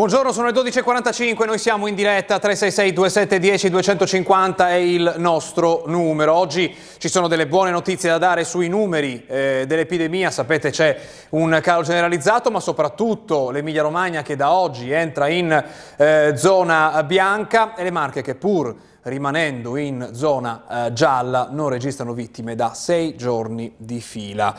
Buongiorno, sono le 12.45, noi siamo in diretta 366 2710 250 è il nostro numero. Oggi ci sono delle buone notizie da dare sui numeri eh, dell'epidemia, sapete c'è un calo generalizzato, ma soprattutto l'Emilia Romagna che da oggi entra in eh, zona bianca e le Marche che pur rimanendo in zona eh, gialla non registrano vittime da sei giorni di fila.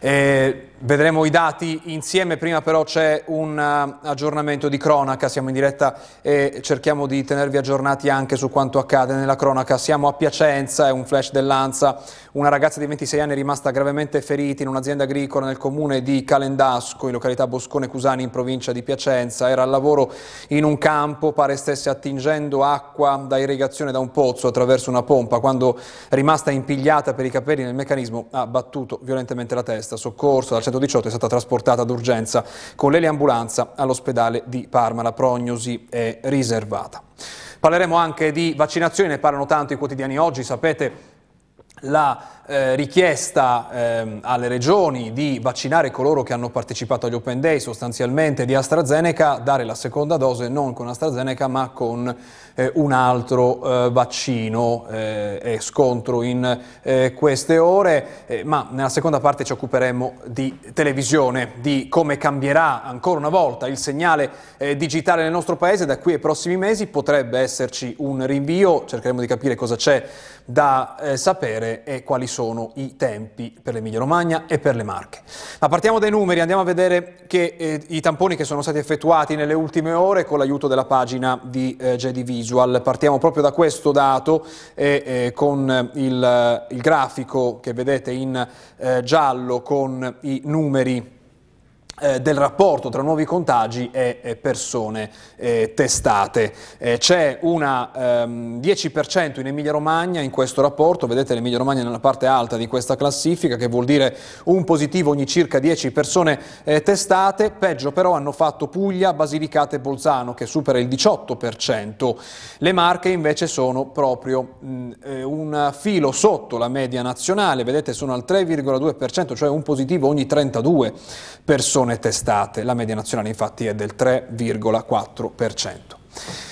Eh, Vedremo i dati insieme, prima però c'è un uh, aggiornamento di cronaca, siamo in diretta e cerchiamo di tenervi aggiornati anche su quanto accade nella cronaca. Siamo a Piacenza, è un flash dell'Anza, una ragazza di 26 anni è rimasta gravemente ferita in un'azienda agricola nel comune di Calendasco, in località Boscone Cusani in provincia di Piacenza. Era al lavoro in un campo, pare stesse attingendo acqua da irrigazione da un pozzo attraverso una pompa. Quando rimasta impigliata per i capelli nel meccanismo ha battuto violentemente la testa, soccorso dal 118 è stata trasportata d'urgenza con l'eliambulanza all'ospedale di Parma. La prognosi è riservata. Parleremo anche di vaccinazioni, ne parlano tanto i quotidiani oggi, sapete la eh, richiesta eh, alle regioni di vaccinare coloro che hanno partecipato agli Open Day, sostanzialmente di AstraZeneca, dare la seconda dose non con AstraZeneca ma con eh, un altro eh, vaccino. Eh, è scontro in eh, queste ore, ma nella seconda parte ci occuperemo di televisione, di come cambierà ancora una volta il segnale digitale nel nostro paese da qui ai prossimi mesi. Potrebbe esserci un rinvio, cercheremo di capire cosa c'è da sapere e quali sono sono i tempi per l'Emilia Romagna e per le Marche. Ma partiamo dai numeri, andiamo a vedere che, eh, i tamponi che sono stati effettuati nelle ultime ore con l'aiuto della pagina di eh, JD Visual. Partiamo proprio da questo dato eh, con il, il, grafico che vedete in eh, giallo con i numeri del rapporto tra nuovi contagi e, persone eh, testate. Eh, c'è un ehm, 10% in Emilia Romagna in questo rapporto, vedete l'Emilia Romagna nella parte alta di questa classifica, che vuol dire un positivo ogni circa 10 persone eh, testate, peggio però hanno fatto Puglia, Basilicata e Bolzano che supera il 18%. Le Marche invece sono proprio mh, eh, un filo sotto la media nazionale, vedete sono al 3,2%, cioè un positivo ogni 32 persone persone testate, la media nazionale infatti è del 3,4%.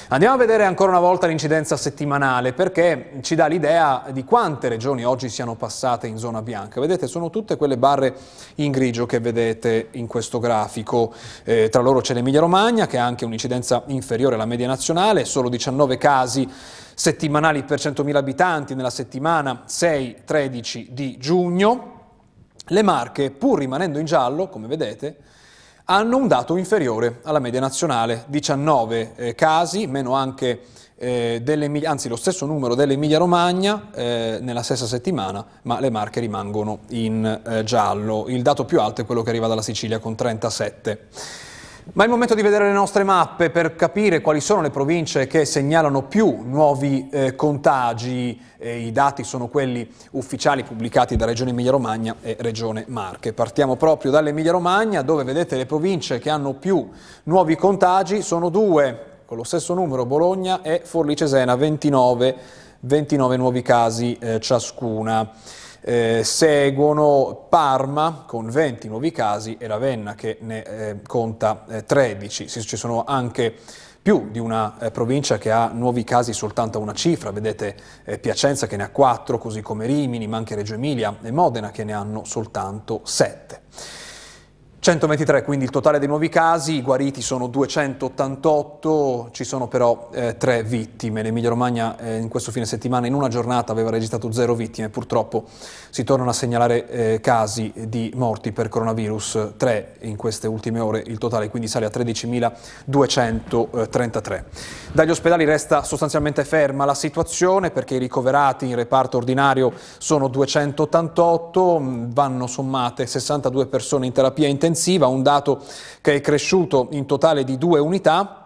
Andiamo a vedere ancora una volta l'incidenza settimanale perché ci dà l'idea di quante regioni oggi siano passate in zona bianca. Vedete, sono tutte quelle barre in grigio che vedete in questo grafico. Eh, tra loro c'è l'Emilia Romagna che ha anche un'incidenza inferiore alla media nazionale, solo 19 casi settimanali per 100.000 abitanti nella settimana 6-13 di giugno. Le Marche, pur rimanendo in giallo, come vedete, hanno un dato inferiore alla media nazionale, 19 eh, casi, meno anche eh, anzi lo stesso numero dell'Emilia Romagna eh, nella stessa settimana, ma le Marche rimangono in eh, giallo. Il dato più alto è quello che arriva dalla Sicilia con 37. Ma è il momento di vedere le nostre mappe per capire quali sono le province che segnalano più nuovi eh, contagi. Eh, I dati sono quelli ufficiali pubblicati da Regione Emilia-Romagna e Regione Marche. Partiamo proprio dall'Emilia-Romagna dove vedete le province che hanno più nuovi contagi sono due, con lo stesso numero Bologna e Forlì-Cesena, 29, 29 nuovi casi eh, ciascuna. Eh, seguono Parma con 20 nuovi casi e Ravenna che ne eh, conta eh, 13. Ci sono anche più di una eh, provincia che ha nuovi casi soltanto a una cifra, vedete eh, Piacenza che ne ha 4, così come Rimini, ma anche Reggio Emilia e Modena che ne hanno soltanto 7. 123 quindi il totale dei nuovi casi, i guariti sono 288, ci sono però eh, tre vittime. L'Emilia Romagna eh, in questo fine settimana in una giornata aveva registrato zero vittime, purtroppo si tornano a segnalare eh, casi di morti per coronavirus, tre in queste ultime ore, il totale quindi sale a 13.233. Dagli ospedali resta sostanzialmente ferma la situazione perché i ricoverati in reparto ordinario sono 288, vanno sommate 62 persone in terapia intensiva intensiva, un dato che è cresciuto in totale di due unità,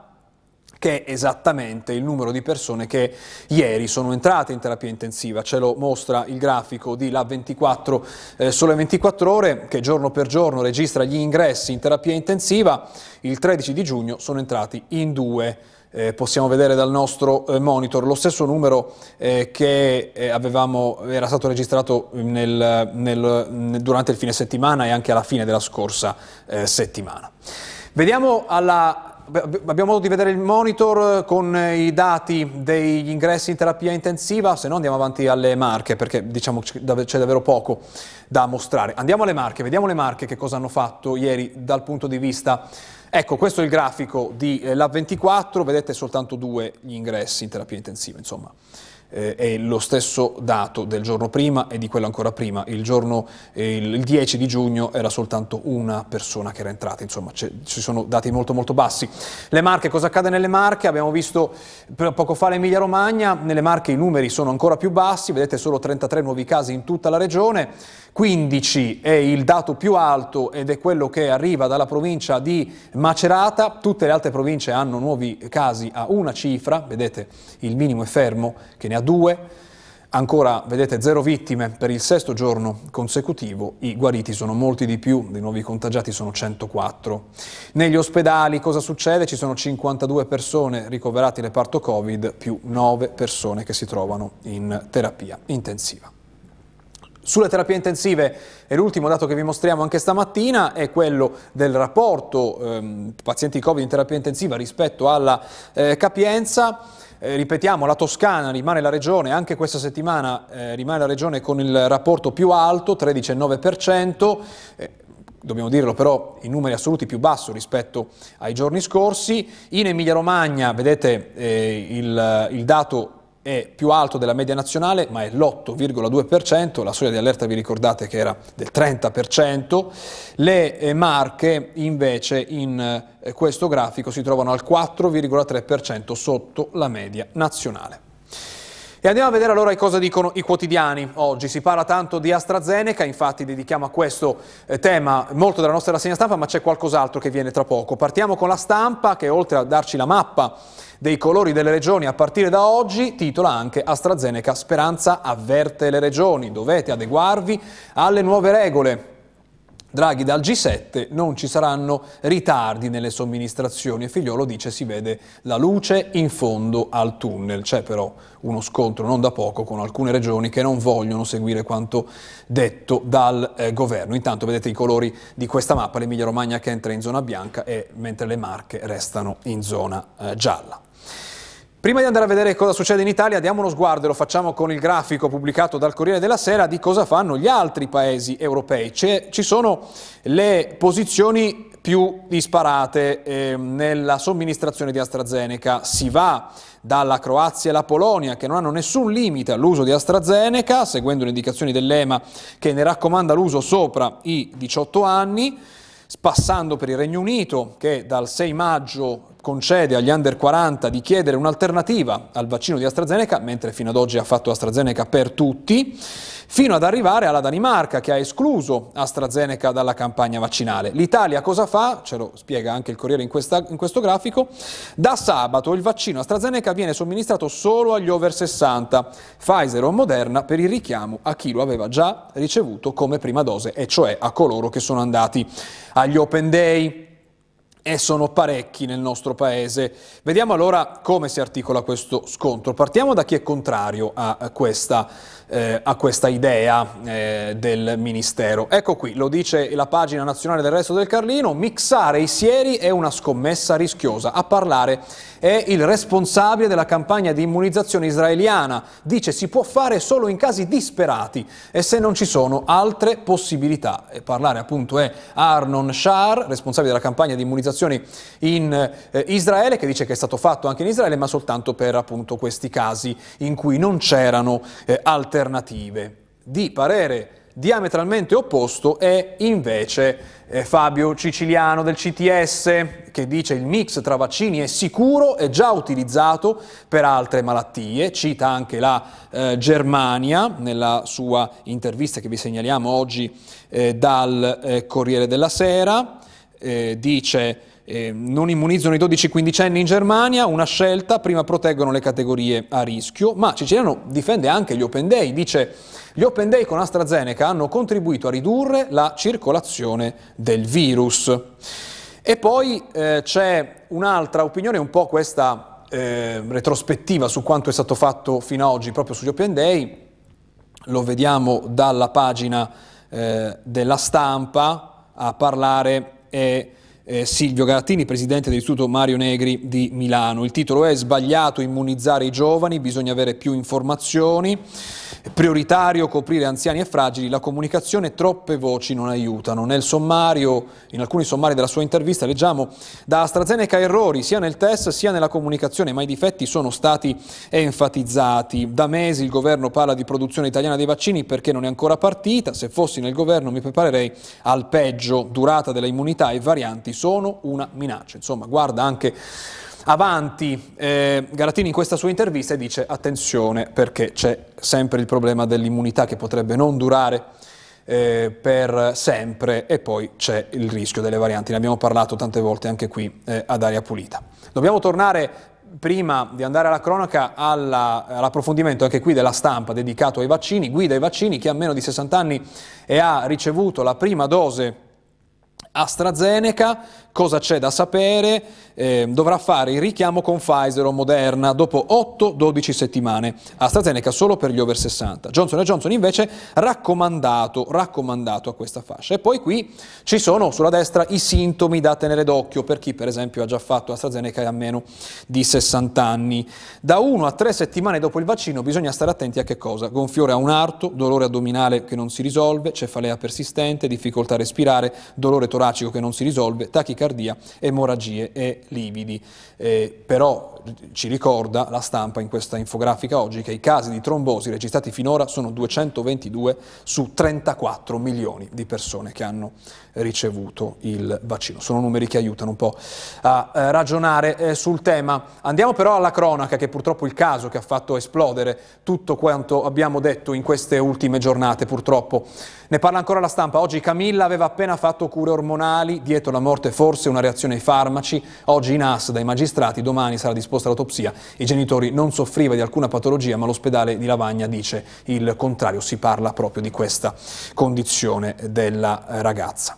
che è esattamente il numero di persone che ieri sono entrate in terapia intensiva. Ce lo mostra il grafico di La 24 eh, Sole 24 Ore, che giorno per giorno registra gli ingressi in terapia intensiva. Il 13 di giugno sono entrati in due eh, possiamo vedere dal nostro eh, monitor lo stesso numero eh, che eh, avevamo, era stato registrato nel, nel, durante il fine settimana e anche alla fine della scorsa eh, settimana. Vediamo alla abbiamo modo di vedere il monitor con i dati degli ingressi in terapia intensiva, se no andiamo avanti alle marche perché diciamo c'è davvero poco da mostrare. Andiamo alle marche, vediamo le marche che cosa hanno fatto ieri dal punto di vista Ecco, questo è il grafico di eh, LAB24, vedete soltanto due gli ingressi in terapia intensiva, insomma eh, è lo stesso dato del giorno prima e di quello ancora prima. Il giorno, eh, il 10 di giugno era soltanto una persona che era entrata, insomma ci sono dati molto molto bassi. Le Marche, cosa accade nelle Marche? Abbiamo visto poco fa l'Emilia Romagna, nelle Marche i numeri sono ancora più bassi, vedete solo 33 nuovi casi in tutta la regione, 15 è il dato più alto ed è quello che arriva dalla provincia di Macerata, tutte le altre province hanno nuovi casi a una cifra, vedete il minimo è fermo che ne ha due, Ancora, vedete, zero vittime per il sesto giorno consecutivo, i guariti sono molti di più, i nuovi contagiati sono 104. Negli ospedali cosa succede? Ci sono 52 persone ricoverate in reparto Covid più 9 persone che si trovano in terapia intensiva. Sulle terapie intensive, e l'ultimo dato che vi mostriamo anche stamattina, è quello del rapporto ehm, pazienti Covid in terapia intensiva rispetto alla eh, capienza. Eh, ripetiamo, la Toscana rimane la regione, anche questa settimana eh, rimane la regione con il rapporto più alto, 13,9%. Eh, dobbiamo dirlo però in numeri assoluti più basso rispetto ai giorni scorsi. In Emilia Romagna, vedete eh, il, il dato è più alto della media nazionale, ma è l'8,2%, la soglia di allerta vi ricordate che era del 30%, le eh, Marche invece in eh, questo grafico si trovano al 4,3% sotto la media nazionale. E andiamo a vedere allora cosa dicono i quotidiani oggi. Si parla tanto di AstraZeneca, infatti dedichiamo a questo eh, tema molto della nostra rassegna stampa, ma c'è qualcos'altro che viene tra poco. Partiamo con la stampa che oltre a darci la mappa dei colori delle regioni a partire da oggi, titola anche AstraZeneca Speranza avverte le regioni, dovete adeguarvi alle nuove regole. Draghi dal G7 non ci saranno ritardi nelle somministrazioni e Figliolo dice si vede la luce in fondo al tunnel. C'è però uno scontro non da poco con alcune regioni che non vogliono seguire quanto detto dal eh, governo. Intanto vedete i colori di questa mappa, l'Emilia Romagna che entra in zona bianca e mentre le Marche restano in zona eh, gialla. Prima di andare a vedere cosa succede in Italia, diamo uno sguardo e lo facciamo con il grafico pubblicato dal Corriere della Sera di cosa fanno gli altri paesi europei. Ci sono le posizioni più disparate eh, nella somministrazione di AstraZeneca. Si va dalla Croazia e la Polonia che non hanno nessun limite all'uso di AstraZeneca, seguendo le indicazioni dell'EMA che ne raccomanda l'uso sopra i 18 anni, passando per il Regno Unito che dal 6 maggio concede agli under 40 di chiedere un'alternativa al vaccino di AstraZeneca, mentre fino ad oggi ha fatto AstraZeneca per tutti, fino ad arrivare alla Danimarca che ha escluso AstraZeneca dalla campagna vaccinale. L'Italia cosa fa? Ce lo spiega anche il Corriere in, questa, in questo grafico. Da sabato il vaccino AstraZeneca viene somministrato solo agli over 60, Pfizer o Moderna per il richiamo a chi lo aveva già ricevuto come prima dose, e cioè a coloro che sono andati agli Open Day e sono parecchi nel nostro paese. Vediamo allora come si articola questo scontro. Partiamo da chi è contrario a questa eh, a questa idea eh, del Ministero. Ecco qui, lo dice la pagina nazionale del Resto del Carlino, mixare i sieri è una scommessa rischiosa. A parlare è il responsabile della campagna di immunizzazione israeliana. Dice si può fare solo in casi disperati e se non ci sono altre possibilità. E parlare appunto è Arnon Shar, responsabile della campagna di immunizzazione in eh, Israele, che dice che è stato fatto anche in Israele, ma soltanto per appunto questi casi in cui non c'erano eh, alternative. Di parere diametralmente opposto è invece eh, Fabio Ciciliano del CTS che dice il mix tra vaccini è sicuro e già utilizzato per altre malattie, cita anche la eh, Germania nella sua intervista che vi segnaliamo oggi eh, dal eh, Corriere della Sera, eh, dice eh, non immunizzano i 12-15 anni in Germania, una scelta, prima proteggono le categorie a rischio, ma Ciciliano difende anche gli Open Day, dice gli Open Day con AstraZeneca hanno contribuito a ridurre la circolazione del virus. E poi eh, c'è un'altra opinione, un po' questa eh, retrospettiva su quanto è stato fatto fino ad oggi proprio sugli Open Day, lo vediamo dalla pagina eh, della stampa a parlare è eh, Silvio Garattini, presidente dell'Istituto Mario Negri di Milano. Il titolo è Sbagliato immunizzare i giovani, bisogna avere più informazioni, prioritario coprire anziani e fragili, la comunicazione, troppe voci non aiutano. Nel sommario, in alcuni sommari della sua intervista, leggiamo da AstraZeneca errori sia nel test sia nella comunicazione, ma i difetti sono stati enfatizzati. Da mesi il governo parla di produzione italiana dei vaccini perché non è ancora partita, se fossi nel governo mi preparerei al peggio, durata della immunità e varianti sono una minaccia. Insomma, guarda anche avanti eh, Garattini in questa sua intervista e dice attenzione perché c'è sempre il problema dell'immunità che potrebbe non durare eh, per sempre e poi c'è il rischio delle varianti. Ne abbiamo parlato tante volte anche qui eh, ad aria pulita. Dobbiamo tornare prima di andare alla cronaca all'approfondimento anche qui della stampa dedicato ai vaccini, guida ai vaccini, chi ha meno di 60 anni e ha ricevuto la prima dose AstraZeneca, cosa c'è da sapere? Eh, dovrà fare il richiamo con Pfizer o Moderna dopo 8-12 settimane. AstraZeneca solo per gli over 60. Johnson Johnson invece raccomandato, raccomandato a questa fascia. E poi qui ci sono sulla destra i sintomi da tenere d'occhio per chi per esempio ha già fatto AstraZeneca e ha meno di 60 anni. Da 1 a 3 settimane dopo il vaccino bisogna stare attenti a che cosa? Gonfiore a un arto, dolore addominale che non si risolve, cefalea persistente, difficoltà a respirare, dolore toracico che non si risolve, tachicardia, emorragie e lividi. Eh, però ci ricorda la stampa in questa infografica oggi che i casi di trombosi registrati finora sono 222 su 34 milioni di persone che hanno ricevuto il vaccino. Sono numeri che aiutano un po' a eh, ragionare eh, sul tema. Andiamo però alla cronaca, che è purtroppo il caso che ha fatto esplodere tutto quanto abbiamo detto in queste ultime giornate, purtroppo. Ne parla ancora la stampa. Oggi Camilla aveva appena fatto cure ormonali, dietro la morte forse una reazione ai farmaci. Oggi in AS dai magistrati, domani sarà disposta l'autopsia. I genitori non soffriva di alcuna patologia, ma l'ospedale di Lavagna dice il contrario. Si parla proprio di questa condizione della ragazza.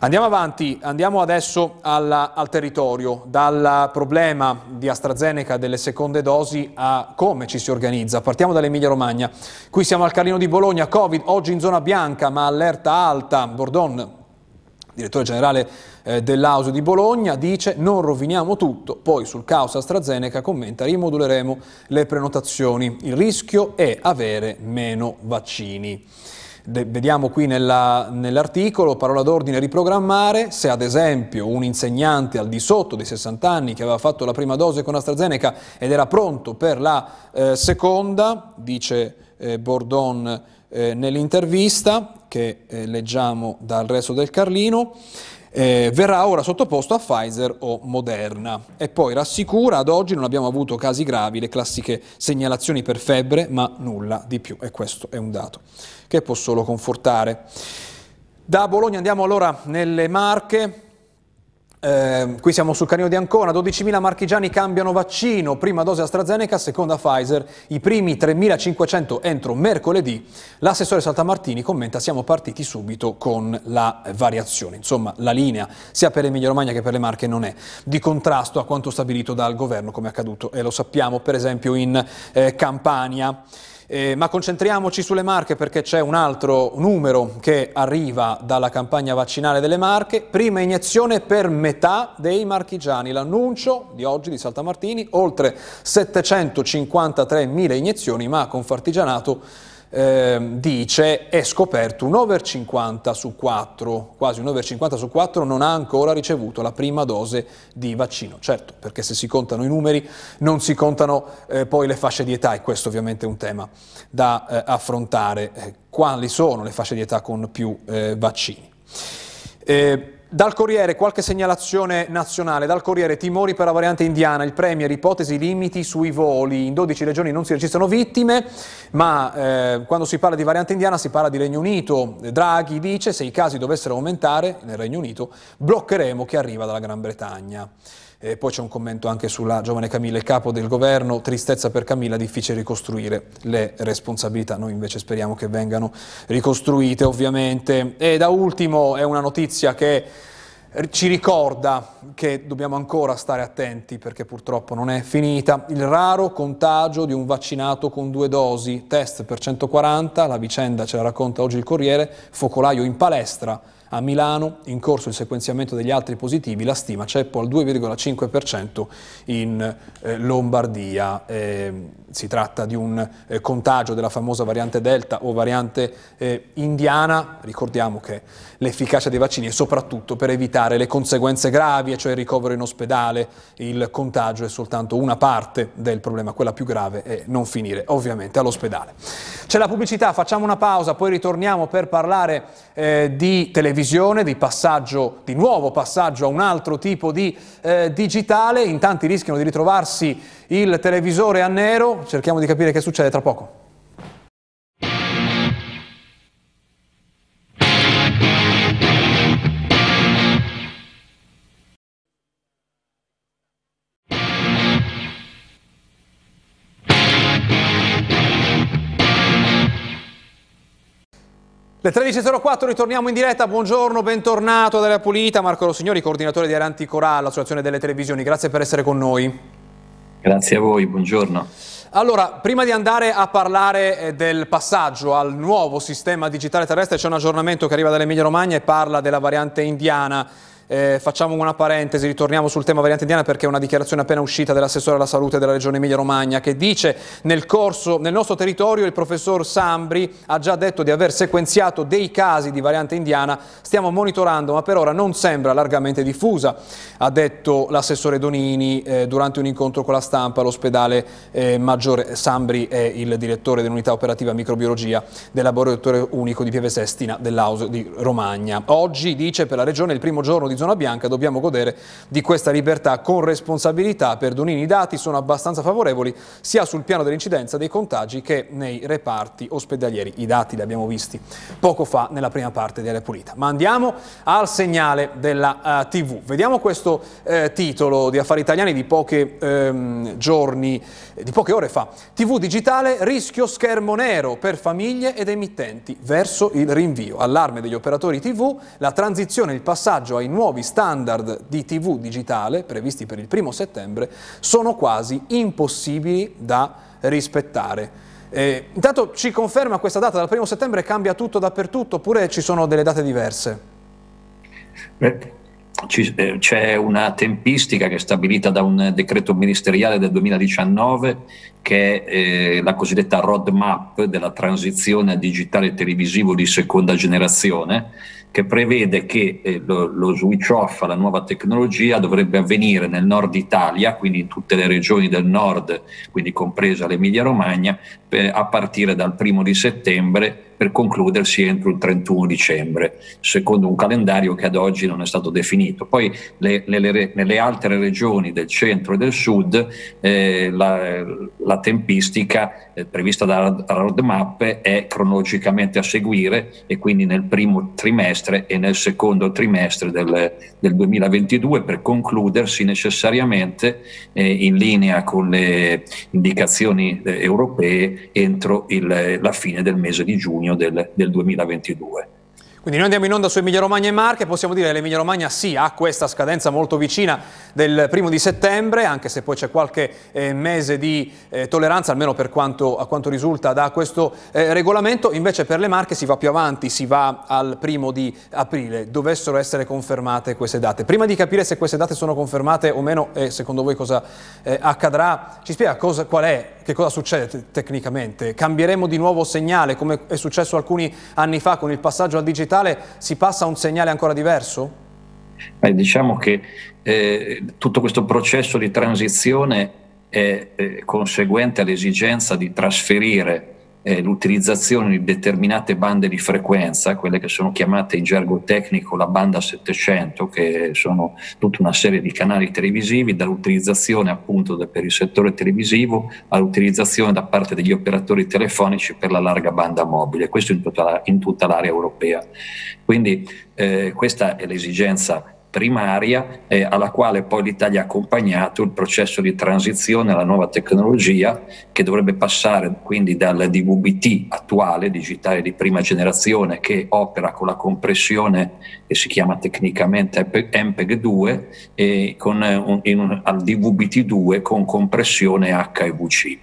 Andiamo avanti, andiamo adesso alla, al territorio, dal problema di AstraZeneca delle seconde dosi a come ci si organizza. Partiamo dall'Emilia Romagna. Qui siamo al Carlino di Bologna, Covid oggi in zona bianca ma allerta alta. Bordon, direttore generale eh, dell'Auso di Bologna, dice non roviniamo tutto, poi sul caos AstraZeneca commenta rimoduleremo le prenotazioni. Il rischio è avere meno vaccini vediamo qui nell'articolo, parola d'ordine riprogrammare, se ad esempio un insegnante al di sotto dei 60 anni che aveva fatto la prima dose con AstraZeneca ed era pronto per la eh, seconda, dice eh, Bordon eh, nell'intervista che eh, leggiamo dal resto del Carlino, eh, verrà ora sottoposto a Pfizer o Moderna. E poi rassicura, ad oggi non abbiamo avuto casi gravi, le classiche segnalazioni per febbre, ma nulla di più, e questo è un dato che può solo confortare. Da Bologna andiamo allora nelle Marche. Eh, qui siamo sul canino di Ancona, 12.000 marchigiani cambiano vaccino, prima dose AstraZeneca, seconda Pfizer, i primi 3.500 entro mercoledì. L'assessore Saltamartini commenta siamo partiti subito con la variazione, insomma la linea sia per Emilia Romagna che per le Marche non è di contrasto a quanto stabilito dal governo come è accaduto e lo sappiamo per esempio in eh, Campania. Eh, ma concentriamoci sulle Marche perché c'è un altro numero che arriva dalla campagna vaccinale delle Marche. Prima iniezione per metà dei marchigiani. L'annuncio di oggi di Saltamartini, oltre 753.000 iniezioni, ma con Fartigianato eh, dice è scoperto un over 50 su 4, quasi un over 50 su 4 non ha ancora ricevuto la prima dose di vaccino. Certo, perché se si contano i numeri non si contano eh, poi le fasce di età e questo ovviamente è un tema da eh, affrontare. Eh, quali sono le fasce di età con più eh, vaccini? Dal Corriere qualche segnalazione nazionale, dal Corriere timori per la variante indiana, il Premier ipotesi limiti sui voli, in 12 regioni non si registrano vittime, ma eh, quando si parla di variante indiana si parla di Regno Unito, Draghi dice se i casi dovessero aumentare nel Regno Unito bloccheremo chi arriva dalla Gran Bretagna. E poi c'è un commento anche sulla giovane Camilla, il capo del governo, tristezza per Camilla, difficile ricostruire le responsabilità, noi invece speriamo che vengano ricostruite ovviamente. E da ultimo è una notizia che ci ricorda che dobbiamo ancora stare attenti perché purtroppo non è finita. Il raro contagio di un vaccinato con due dosi, test per 140, la vicenda ce la racconta oggi il Corriere, focolaio in palestra A Milano, in corso il sequenziamento degli altri positivi, la stima ceppo al 2,5% in eh, Lombardia. Eh, si tratta di un eh, contagio della famosa variante Delta o variante eh, indiana. Ricordiamo che l'efficacia dei vaccini è soprattutto per evitare le conseguenze gravi, cioè il ricovero in ospedale. Il contagio è soltanto una parte del problema, quella più grave è non finire ovviamente all'ospedale. C'è la pubblicità, facciamo una pausa, poi ritorniamo per parlare eh, di televisione, di passaggio, di nuovo passaggio a un altro tipo di eh, digitale. In tanti rischiano di ritrovarsi il televisore a nero. Cerchiamo di capire che succede tra poco. Le 13.04 ritorniamo in diretta, buongiorno, bentornato dalla Pulita, Marco Rossignori, coordinatore di Aranti Coral, l'associazione delle televisioni, grazie per essere con noi. Grazie a voi, buongiorno. Allora, prima di andare a parlare eh, del passaggio al nuovo sistema digitale terrestre, c'è un aggiornamento che arriva dall'Emilia Romagna e parla della variante indiana. Eh, facciamo una parentesi, ritorniamo sul tema variante indiana perché è una dichiarazione appena uscita dell'assessore alla salute della regione Emilia-Romagna che dice nel corso, nel nostro territorio il professor Sambri ha già detto di aver sequenziato dei casi di variante indiana, stiamo monitorando ma per ora non sembra largamente diffusa, ha detto l'assessore Donini eh, durante un incontro con la stampa all'ospedale eh, Maggiore. Sambri è il direttore dell'unità operativa microbiologia del laboratorio unico di Pieve Sestina dell'Aus di Romagna. Oggi dice per la regione il primo giorno di zona bianca dobbiamo godere di questa libertà con responsabilità. Per Donini i dati sono abbastanza favorevoli sia sul piano dell'incidenza dei contagi che nei reparti ospedalieri. I dati li abbiamo visti poco fa nella prima parte di Aria Pulita. Ma andiamo al segnale della uh, eh, TV. Vediamo questo uh, titolo di Affari Italiani di pochi um, giorni, di poche ore fa. TV digitale, rischio schermo nero per famiglie ed emittenti verso il rinvio. Allarme degli operatori TV, la transizione, il passaggio ai nuovi standard di TV digitale previsti per il primo settembre sono quasi impossibili da rispettare. Eh, intanto ci conferma questa data dal primo settembre cambia tutto dappertutto oppure ci sono delle date diverse? Beh, eh, c'è una tempistica che è stabilita da un decreto ministeriale del 2019 che è eh, la cosiddetta roadmap della transizione a digitale televisivo di seconda generazione che prevede che eh, lo, switch off alla nuova tecnologia dovrebbe avvenire nel nord Italia, quindi in tutte le regioni del nord, quindi compresa l'Emilia Romagna, eh, a partire dal primo di settembre per concludersi entro il 31 dicembre, secondo un calendario che ad oggi non è stato definito. Poi le, le, le, nelle altre regioni del centro e del sud eh, la, la, tempistica eh, prevista dalla roadmap è cronologicamente a seguire e quindi nel primo trimestre e nel secondo trimestre del, del 2022 per concludersi necessariamente eh, in linea con le indicazioni eh, europee entro il, la fine del mese di giugno del, del 2022. Quindi noi andiamo in onda su Emilia Romagna e Marche, possiamo dire che l'Emilia Romagna sì ha questa scadenza molto vicina del primo di settembre, anche se poi c'è qualche eh, mese di eh, tolleranza, almeno per quanto, a quanto risulta da questo eh, regolamento, invece per le Marche si va più avanti, si va al primo di aprile, dovessero essere confermate queste date. Prima di capire se queste date sono confermate o meno e secondo voi cosa eh, accadrà, ci spiega cosa, qual è, che cosa succede tecnicamente? Cambieremo di nuovo segnale come è successo alcuni anni fa con il passaggio al digitale? Digitale si passa a un segnale ancora diverso? Beh, diciamo che eh, tutto questo processo di transizione è eh, conseguente all'esigenza di trasferire eh, l'utilizzazione di determinate bande di frequenza, quelle che sono chiamate in gergo tecnico la banda 700, che sono tutta una serie di canali televisivi, dall'utilizzazione appunto per il settore televisivo all'utilizzazione da parte degli operatori telefonici per la larga banda mobile, questo in tutta, in tutta l'area europea. Quindi eh, questa è l'esigenza primaria eh, alla quale poi l'Italia ha accompagnato il processo di transizione alla nuova tecnologia che dovrebbe passare quindi dal DVB-T attuale, digitale di prima generazione, che opera con la compressione che si chiama tecnicamente MPEG-2 e con un, in, al DVB-T2 con compressione HVC.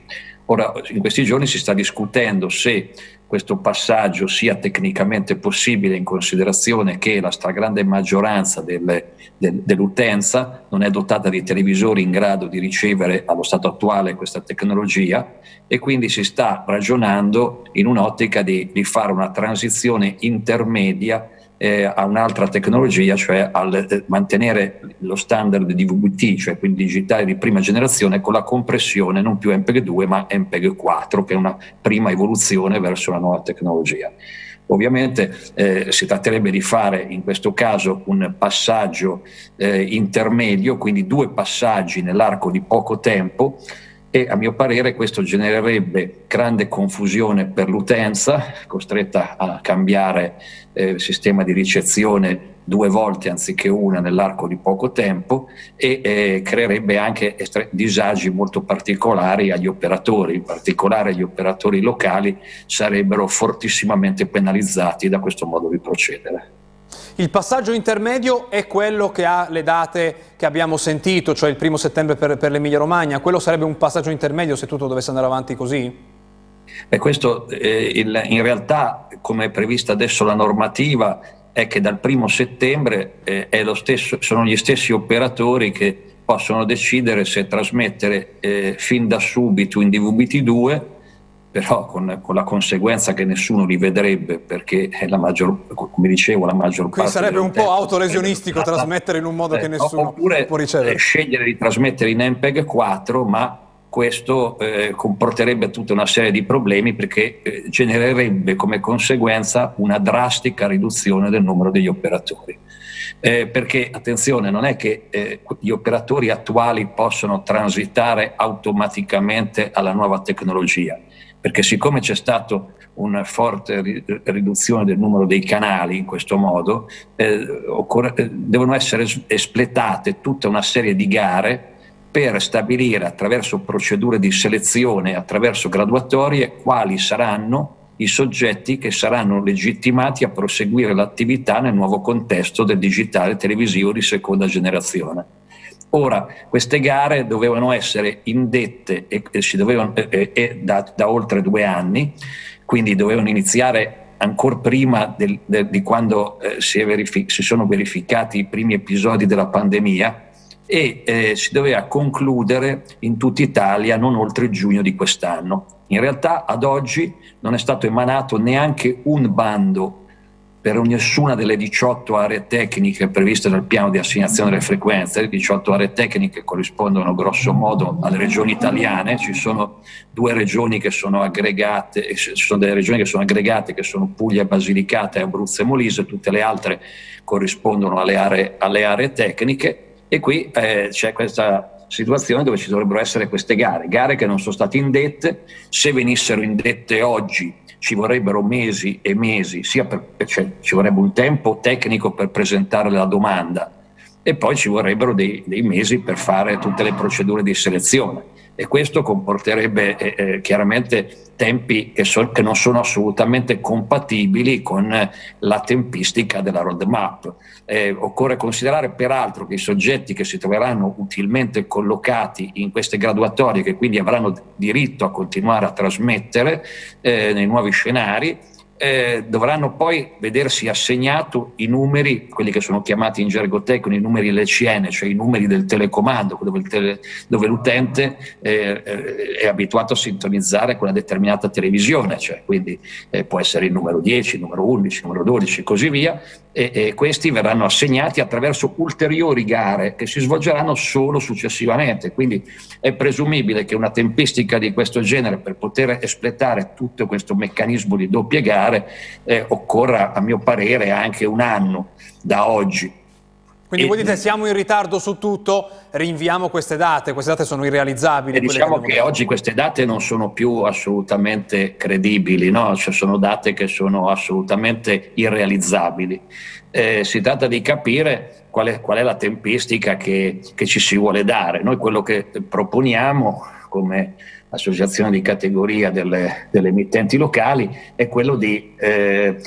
Ora, in questi giorni si sta discutendo se questo passaggio sia tecnicamente possibile in considerazione che la stragrande maggioranza delle, del, dell'utenza non è dotata di televisori in grado di ricevere allo stato attuale questa tecnologia e quindi si sta ragionando in un'ottica di, di fare una transizione intermedia eh, a un'altra tecnologia, cioè al eh, mantenere lo standard di VBT, cioè quindi digitale di prima generazione, con la compressione non più MPEG 2 ma MPEG 4, che è una prima evoluzione verso la nuova tecnologia. Ovviamente eh, si tratterebbe di fare in questo caso un passaggio eh, intermedio, quindi due passaggi nell'arco di poco tempo, e a mio parere questo genererebbe grande confusione per l'utenza, costretta a cambiare eh, sistema di ricezione due volte anziché una nell'arco di poco tempo e eh, creerebbe anche estre- disagi molto particolari agli operatori, in particolare gli operatori locali sarebbero fortissimamente penalizzati da questo modo di procedere. Il passaggio intermedio è quello che ha le date che abbiamo sentito, cioè il primo settembre per, per l'Emilia Romagna. Quello sarebbe un passaggio intermedio se tutto dovesse andare avanti così? Beh, questo eh, il, in realtà, come è prevista adesso la normativa, è che dal primo settembre eh, stesso, sono gli stessi operatori che possono decidere se trasmettere eh, fin da subito in DVB-T2 però con, con, la conseguenza che nessuno li vedrebbe perché la maggior, come dicevo, la maggior Quindi parte... sarebbe un po' autolesionistico trasmettere in un modo eh, che nessuno può ricevere. scegliere di trasmettere in MPEG 4, ma questo eh, comporterebbe tutta una serie di problemi perché eh, genererebbe come conseguenza una drastica riduzione del numero degli operatori. Eh, perché attenzione, non è che eh, gli operatori attuali possono transitare automaticamente alla nuova tecnologia perché siccome c'è stata una forte riduzione del numero dei canali in questo modo, eh, occorre, eh, devono essere espletate tutta una serie di gare per stabilire attraverso procedure di selezione, attraverso graduatorie, quali saranno i soggetti che saranno legittimati a proseguire l'attività nel nuovo contesto del digitale televisivo di seconda generazione. Ora, queste gare dovevano essere indette e, e dovevano, e, da, da, oltre due anni, quindi dovevano iniziare ancora prima del, del, di quando eh, si, verific- si, sono verificati i primi episodi della pandemia e eh, si doveva concludere in tutta Italia non oltre giugno di quest'anno. In realtà ad oggi non è stato emanato neanche un bando per nessuna delle 18 aree tecniche previste dal piano di assegnazione delle frequenze. Le 18 aree tecniche corrispondono grosso modo alle regioni italiane, ci sono due regioni che sono aggregate, ci sono delle regioni che sono aggregate che sono Puglia, Basilicata e Abruzzo e Molise, tutte le altre corrispondono alle aree, alle aree tecniche e qui eh, c'è questa situazione dove ci dovrebbero essere queste gare, gare che non sono state indette, se venissero indette oggi ci vorrebbero mesi e mesi, sia per, cioè, ci vorrebbe un tempo tecnico per presentare la domanda e poi ci vorrebbero dei, dei mesi per fare tutte le procedure di selezione e questo comporterebbe eh, eh, chiaramente tempi che, so, che, non sono assolutamente compatibili con la tempistica della roadmap. Eh, occorre considerare peraltro che i soggetti che si troveranno utilmente collocati in queste graduatorie, che quindi avranno diritto a continuare a trasmettere eh, nei nuovi scenari, eh, dovranno poi vedersi assegnato i numeri, quelli che sono chiamati in gergo tecnico i numeri LCN, cioè i numeri del telecomando, dove, tele, dove l'utente eh, eh, è abituato a sintonizzare con una determinata televisione, cioè, quindi eh, può essere il numero 10, il numero 11, il numero 12 e così via, e, e questi verranno assegnati attraverso ulteriori gare che si svolgeranno solo successivamente. Quindi è presumibile che una tempistica di questo genere per poter espletare tutto questo meccanismo di doppie gare eh, occorra a mio parere anche un anno da oggi. Quindi e, voi dite siamo in ritardo su tutto, rinviamo queste date, queste date sono irrealizzabili. diciamo che, che oggi queste date non sono più assolutamente credibili, no? cioè sono date che sono assolutamente irrealizzabili. Eh, si tratta di capire qual è, qual è la tempistica che, che ci si vuole dare. Noi quello che proponiamo come associazione di categoria delle, delle emittenti locali, è quello di eh,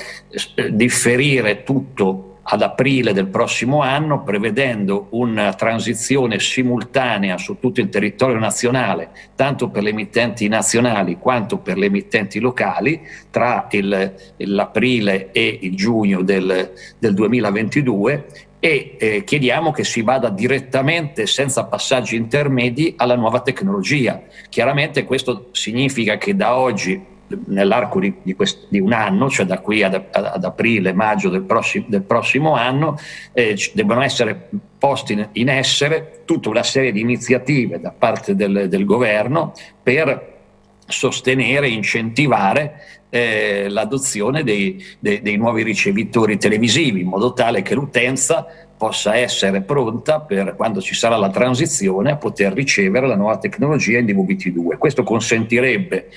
differire tutto ad aprile del prossimo anno, prevedendo una transizione simultanea su tutto il territorio nazionale, tanto per le emittenti nazionali quanto per le emittenti locali, tra il, l'aprile e il giugno del, del 2022 e eh, chiediamo che si vada direttamente, senza passaggi intermedi, alla nuova tecnologia. Chiaramente questo significa che da oggi nell'arco di, di, quest, di, un anno, cioè da qui ad, ad aprile, maggio del prossimo, del prossimo anno, eh, devono essere posti in, in, essere tutta una serie di iniziative da parte del, del governo per sostenere e incentivare eh, l'adozione dei, dei, dei nuovi ricevitori televisivi in modo tale che l'utenza possa essere pronta per quando ci sarà la transizione a poter ricevere la nuova tecnologia in DVB-T2. Questo consentirebbe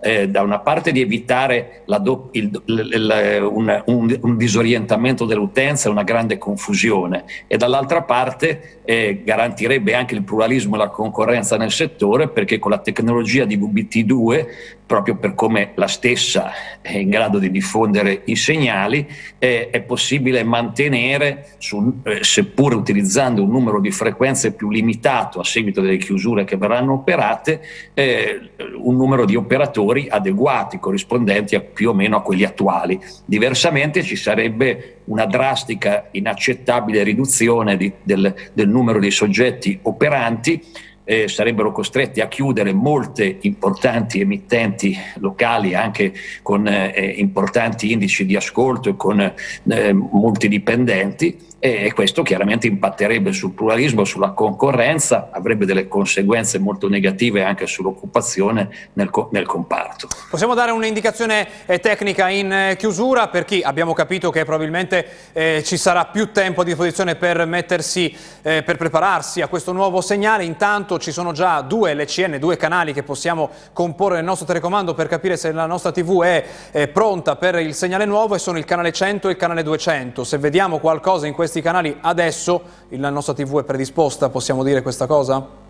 eh, da una parte di evitare do- il, il, un, un, un, disorientamento dell'utenza, una grande confusione e dall'altra parte eh, garantirebbe anche il pluralismo e la concorrenza nel settore perché con la tecnologia di VBT2 proprio per come la stessa è in grado di diffondere i segnali, eh, è possibile mantenere, su, eh, seppur utilizzando un numero di frequenze più limitato a seguito delle chiusure che verranno operate, eh, un numero di operatori adeguati, corrispondenti a, più o meno a quelli attuali. Diversamente ci sarebbe una drastica, inaccettabile riduzione di, del, del numero di soggetti operanti eh, sarebbero costretti a chiudere molte importanti emittenti locali anche con eh, importanti indici di ascolto e con eh, molti dipendenti e questo chiaramente impatterebbe sul pluralismo, sulla concorrenza, avrebbe delle conseguenze molto negative anche sull'occupazione nel, nel comparto. Possiamo dare un'indicazione eh, tecnica in eh, chiusura per chi abbiamo capito che probabilmente eh, ci sarà più tempo a disposizione per mettersi, eh, per prepararsi a questo nuovo segnale. Intanto ci sono già due LCN, due canali che possiamo comporre nel nostro telecomando per capire se la nostra TV è, è pronta per il segnale nuovo e sono il canale 100 e il canale 200. Se vediamo qualcosa in questo questi canali adesso la nostra TV è predisposta, possiamo dire questa cosa?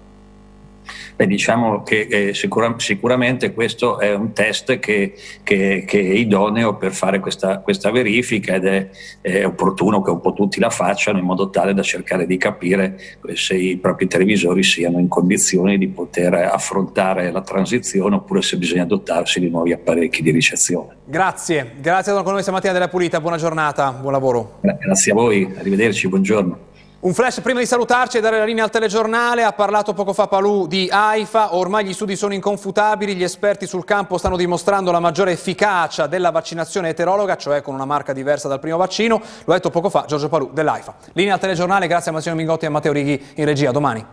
Beh, diciamo che eh, sicura, sicuramente questo è un test che, che, che è idoneo per fare questa, questa verifica ed è, è, opportuno che un po' tutti la facciano in modo tale da cercare di capire se i propri televisori siano in condizioni di poter affrontare la transizione oppure se bisogna dotarsi di nuovi apparecchi di ricezione. Grazie, grazie a con noi stamattina della Pulita, buona giornata, buon lavoro. Grazie a voi, arrivederci, buongiorno. Un flash prima di salutarci e dare la linea al telegiornale, ha parlato poco fa Palù di AIFA, ormai gli studi sono inconfutabili, gli esperti sul campo stanno dimostrando la maggiore efficacia della vaccinazione eterologa, cioè con una marca diversa dal primo vaccino, lo ha detto poco fa Giorgio Palù dell'AIFA. Linea al telegiornale, grazie a Massimo Mingotti e a Matteo Righi in regia, domani.